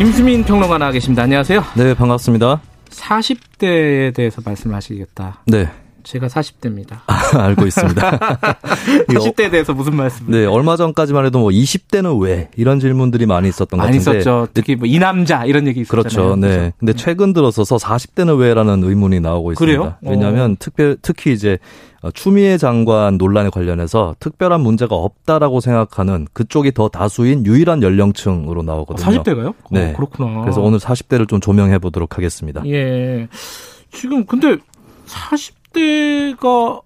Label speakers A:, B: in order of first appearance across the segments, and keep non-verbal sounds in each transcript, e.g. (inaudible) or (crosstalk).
A: 김수민 평론가 나와 계십니다. 안녕하세요.
B: 네, 반갑습니다.
A: 40대에 대해서 말씀하시겠다.
B: 네.
A: 제가 40대입니다. (laughs)
B: 알고 있습니다. (laughs)
A: 40대에 대해서 무슨 말씀?
B: 네, 얼마 전까지만 해도 뭐 20대는 왜 이런 질문들이 많이 있었던 것
A: 많이
B: 같은데.
A: 있었죠. 특히 뭐 이 남자 이런 얘기 있었잖아요.
B: 그렇죠. 네.
A: 그렇죠?
B: 근데 최근 들어서서 40대는 왜라는 의문이 나오고 있습니다.
A: 그래요?
B: 왜냐하면
A: 어.
B: 특별 특히 이제 추미애 장관 논란에 관련해서 특별한 문제가 없다라고 생각하는 그쪽이 더 다수인 유일한 연령층으로 나오거든요.
A: 40대가요?
B: 네.
A: 어, 그렇구나.
B: 그래서 오늘 40대를 좀 조명해 보도록 하겠습니다.
A: 예. 지금 근데 40 대가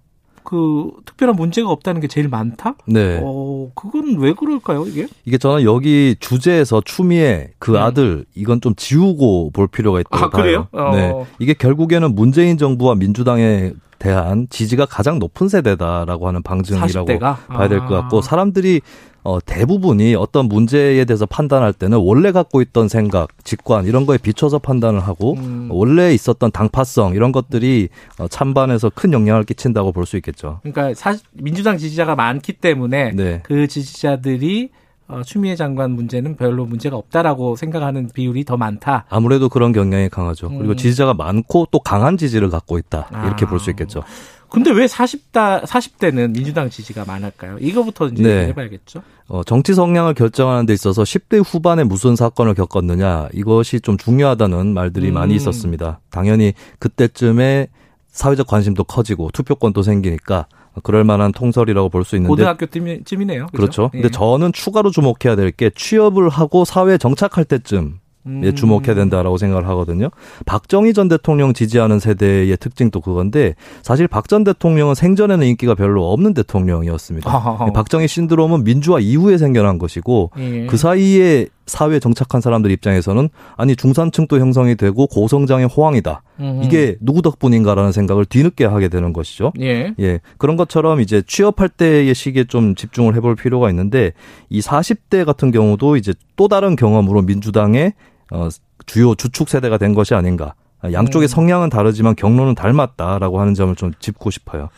A: 그 특별한 문제가 없다는 게 제일 많다?
B: 네.
A: 어, 그건 왜 그럴까요, 이게?
B: 이게 저는 여기 주제에서 추미애 그
A: 음.
B: 아들 이건 좀 지우고 볼 필요가 있다고
A: 아, 그래요?
B: 봐요.
A: 어.
B: 네. 이게 결국에는 문재인 정부와 민주당에 대한 지지가 가장 높은 세대다라고 하는 방증이라고
A: 40대가?
B: 봐야 될것
A: 아.
B: 같고 사람들이 어, 대부분이 어떤 문제에 대해서 판단할 때는 원래 갖고 있던 생각, 직관 이런 거에 비춰서 판단을 하고
A: 음.
B: 원래 있었던 당파성 이런 것들이 어, 찬반에서 큰 영향을 끼친다고 볼 수 있겠죠.
A: 그러니까 사 민주당 지지자가 많기 때문에
B: 네.
A: 그 지지자들이 어, 추미애 장관 문제는 별로 문제가 없다라고 생각하는 비율이 더 많다.
B: 아무래도 그런 경향이 강하죠. 그리고
A: 음.
B: 지지자가 많고 또 강한 지지를 갖고 있다. 이렇게
A: 아.
B: 볼수 있겠죠.
A: 근데 왜 40다 40대는 민주당 지지가 많을까요? 이거부터 이제
B: 네.
A: 해봐야겠죠.
B: 어, 정치 성향을 결정하는 데 있어서 10대 후반에 무슨 사건을 겪었느냐 이것이 좀 중요하다는 말들이
A: 음.
B: 많이 있었습니다. 당연히 그때쯤에 사회적 관심도 커지고 투표권도 생기니까 그럴 만한 통설이라고 볼 수 있는데
A: 고등학교 쯤이네요.
B: 그렇죠.
A: 예.
B: 근데 저는 추가로 주목해야 될 게 취업을 하고 사회에 정착할 때쯤 예,
A: 음.
B: 주목해야 된다라고 생각을 하거든요. 박정희 전 대통령 지지하는 세대의 특징도 그건데 사실 박 전 대통령은 생전에는 인기가 별로 없는 대통령이었습니다.
A: 아하하.
B: 박정희 신드롬은 민주화 이후에 생겨난 것이고
A: 예.
B: 그 사이에 사회에 정착한 사람들 입장에서는 아니 중산층도 형성이 되고 고성장의 호황이다.
A: 음.
B: 이게 누구 덕분인가라는 생각을 뒤늦게 하게 되는 것이죠.
A: 예.
B: 예. 그런 것처럼 이제 취업할 때의 시기에 좀 집중을 해볼 필요가 있는데 이 40대 같은 경우도 이제 또 다른 경험으로 민주당의 어, 주요 주축 세대가 된 것이 아닌가. 양쪽의
A: 음.
B: 성향은 다르지만 경로는 닮았다라고 하는 점을 좀 짚고 싶어요.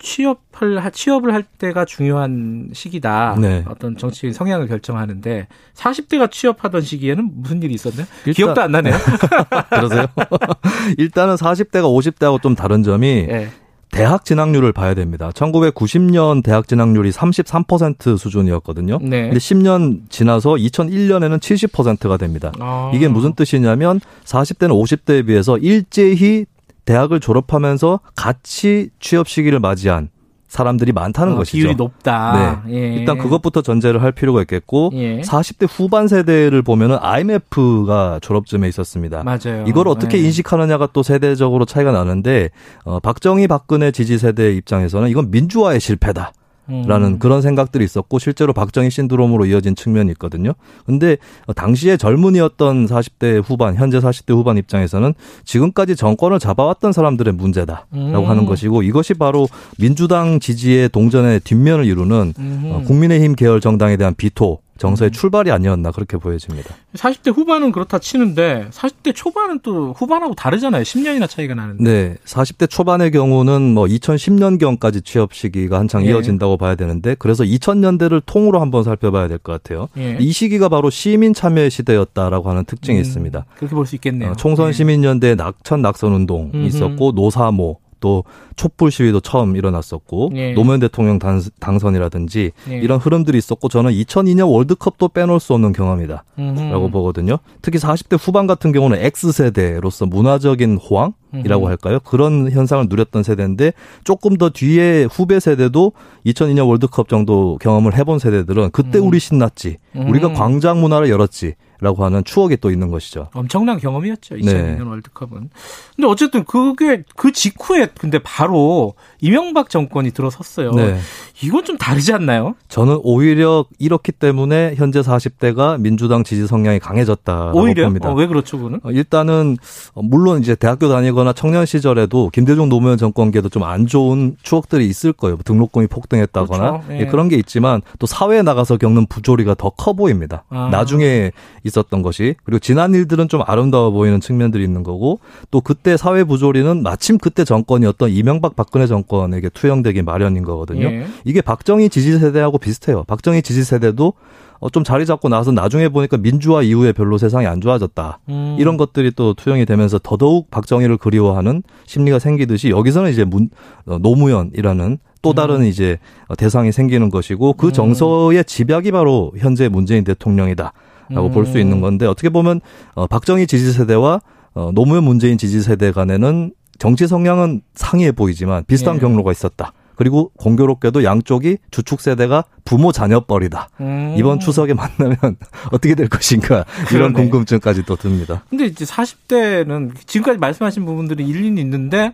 A: 취업을 하- 취업을 할 때가 중요한 시기다.
B: 네.
A: 어떤 정치인 성향을 결정하는데 40대가 취업하던 시기에는 무슨 일이 있었나요?
B: 일단-
A: 기억도 안 나네요. (laughs)
B: 그러세요? (laughs) 일단은 40대가 50대하고 좀 다른 점이
A: 예.
B: 대학 진학률을 봐야 됩니다. 1990년 대학 진학률이 33% 수준이었거든요.
A: 네.
B: 근데 10년 지나서 2001년에는 70%가 됩니다.
A: 아.
B: 이게 무슨 뜻이냐면 40대는 50대에 비해서 일제히 대학을 졸업하면서 같이 취업 시기를 맞이한 사람들이 많다는
A: 어,
B: 것이죠.
A: 비율이 높다.
B: 네.
A: 예.
B: 일단 그것부터 전제를 할 필요가 있겠고
A: 예.
B: 40대 후반 세대를 보면은 IMF가 졸업쯤에 있었습니다.
A: 맞아요.
B: 이걸 어떻게
A: 예.
B: 인식하느냐가 또 세대적으로 차이가 나는데 어, 박정희 박근혜 지지 세대 입장에서는 이건 민주화의 실패다. 라는
A: 음.
B: 그런 생각들이 있었고 실제로 박정희 신드롬으로 이어진 측면이 있거든요. 근데 어, 당시에 젊은이였던 40대 후반, 현재 40대 후반 입장에서는 지금까지 정권을 잡아왔던 사람들의 문제다라고
A: 음.
B: 하는 것이고 이것이 바로 민주당 지지의 동전의 뒷면을 이루는
A: 음.
B: 어, 국민의힘 계열 정당에 대한 비토 정서의 출발이 아니었나 그렇게 보여집니다.
A: 40대 후반은 그렇다 치는데 40대 초반은 또 후반하고 다르잖아요. 10년이나 차이가 나는데.
B: 네, 40대 초반의 경우는 뭐 2010년경까지 취업 시기가 한창
A: 예.
B: 이어진다고 봐야 되는데 그래서 2000년대를 통으로 한번 살펴봐야 될 것 같아요.
A: 예.
B: 이 시기가 바로 시민 참여 시대였다라고 하는 특징이
A: 음,
B: 있습니다.
A: 그렇게 볼 수 있겠네요.
B: 어, 총선
A: 예.
B: 시민연대 낙천 낙선 운동이
A: 음흠.
B: 있었고 노사모 또 촛불 시위도 처음 일어났었고
A: 예.
B: 노무현 대통령 단, 당선이라든지
A: 예.
B: 이런 흐름들이 있었고 저는 2002년 월드컵도 빼놓을 수 없는 경험이다.
A: 음흠.
B: 라고 보거든요. 특히 40대 후반 같은 경우는 X세대로서 문화적인 호황 이라고
A: 음흠.
B: 할까요? 그런 현상을 누렸던 세대인데 조금 더 뒤에 후배 세대도 2002년 월드컵 정도 경험을 해본 세대들은 그때
A: 음.
B: 우리 신났지.
A: 음.
B: 우리가 광장 문화를 열었지. 라고 하는 추억이 또 있는 것이죠.
A: 엄청난 경험이었죠. 2002년
B: 네.
A: 월드컵은. 근데 어쨌든 그게 그 직후에 근데 바로 이명박 정권이 들어섰어요.
B: 네.
A: 이건 좀 다르지 않나요?
B: 저는 오히려 이렇기 때문에 현재 40대가 민주당 지지 성향이 강해졌다라고
A: 오히려
B: 봅니다.
A: 어, 왜 그렇죠, 그는?
B: 어, 일단은 어, 물론 이제 대학교 다니거나 청년 시절에도 김대중 노무현 정권계도 좀 안 좋은 추억들이 있을 거예요. 뭐 등록금이 폭등했다거나
A: 그렇죠. 예.
B: 예, 그런 게 있지만 또 사회에 나가서 겪는 부조리가 더 커 보입니다.
A: 아.
B: 나중에 있었던 것이 그리고 지난 일들은 좀 아름다워 보이는 측면들이 있는 거고 또 그때 사회 부조리는 마침 그때 정권이었던 이명박 박근혜 정권에게 투영되기 마련인 거거든요.
A: 예.
B: 이게 박정희 지지 세대하고 비슷해요. 박정희 지지 세대도 어, 좀 자리 잡고 나서 나중에 보니까 민주화 이후에 별로 세상이 안 좋아졌다.
A: 음.
B: 이런 것들이 또 투영이 되면서 더더욱 박정희를 그리워하는 심리가 생기듯이 여기서는 이제 문, 어, 노무현이라는 또 다른
A: 음.
B: 이제 어, 대상이 생기는 것이고 그 정서의 집약이 바로 현재 문재인 대통령이다라고
A: 음.
B: 볼수 있는 건데 어떻게 보면 어, 박정희 지지 세대와 어, 노무현 문재인 지지 세대 간에는 정치 성향은 상이해 보이지만 비슷한
A: 예.
B: 경로가 있었다. 그리고 공교롭게도 양쪽이 주축 세대가 부모 자녀뻘이다.
A: 음.
B: 이번 추석에 만나면 (laughs) 어떻게 될 것인가 이런
A: 그러네.
B: 궁금증까지 또 듭니다.
A: 근데 이제 40대는 지금까지 말씀하신 부분들이 일리는 있는데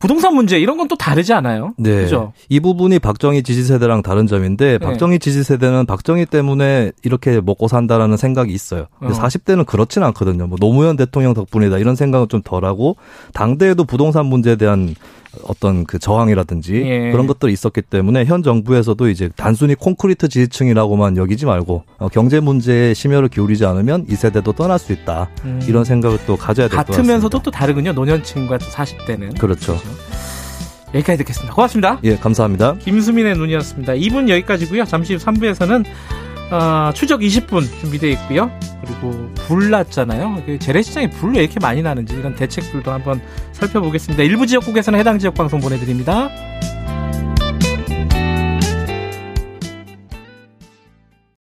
A: 부동산 문제 이런 건 또 다르지 않아요?
B: 네.
A: 그죠?
B: 이 부분이 박정희 지지 세대랑 다른 점인데
A: 네.
B: 박정희 지지 세대는 박정희 때문에 이렇게 먹고 산다라는 생각이 있어요. 근데
A: 어.
B: 40대는 그렇진 않거든요. 뭐 노무현 대통령 덕분이다 이런 생각은 좀 덜하고 당대에도 부동산 문제에 대한 어떤 그 저항이라든지
A: 예.
B: 그런 것들이 있었기 때문에 현 정부에서도 이제 단순히 콘크리트 지지층이라고만 여기지 말고 어, 경제 문제에 심혈을 기울이지 않으면 이 세대도 떠날 수 있다
A: 음.
B: 이런 생각을 또 가져야 될 것 같습니다.
A: 같으면서도 또 다르군요. 노년층과 40대는.
B: 그렇죠.
A: 여기까지 듣겠습니다. 고맙습니다.
B: 예, 감사합니다.
A: 김수민의 눈이었습니다. 2분 여기까지고요. 잠시 후 3부에서는 어, 추적 20분 준비되어 있고요. 그리고 불 났잖아요. 그 재래시장에 불 왜 이렇게 많이 나는지 이런 대책들도 한번 살펴보겠습니다. 일부 지역국에서는 해당 지역 방송 보내드립니다.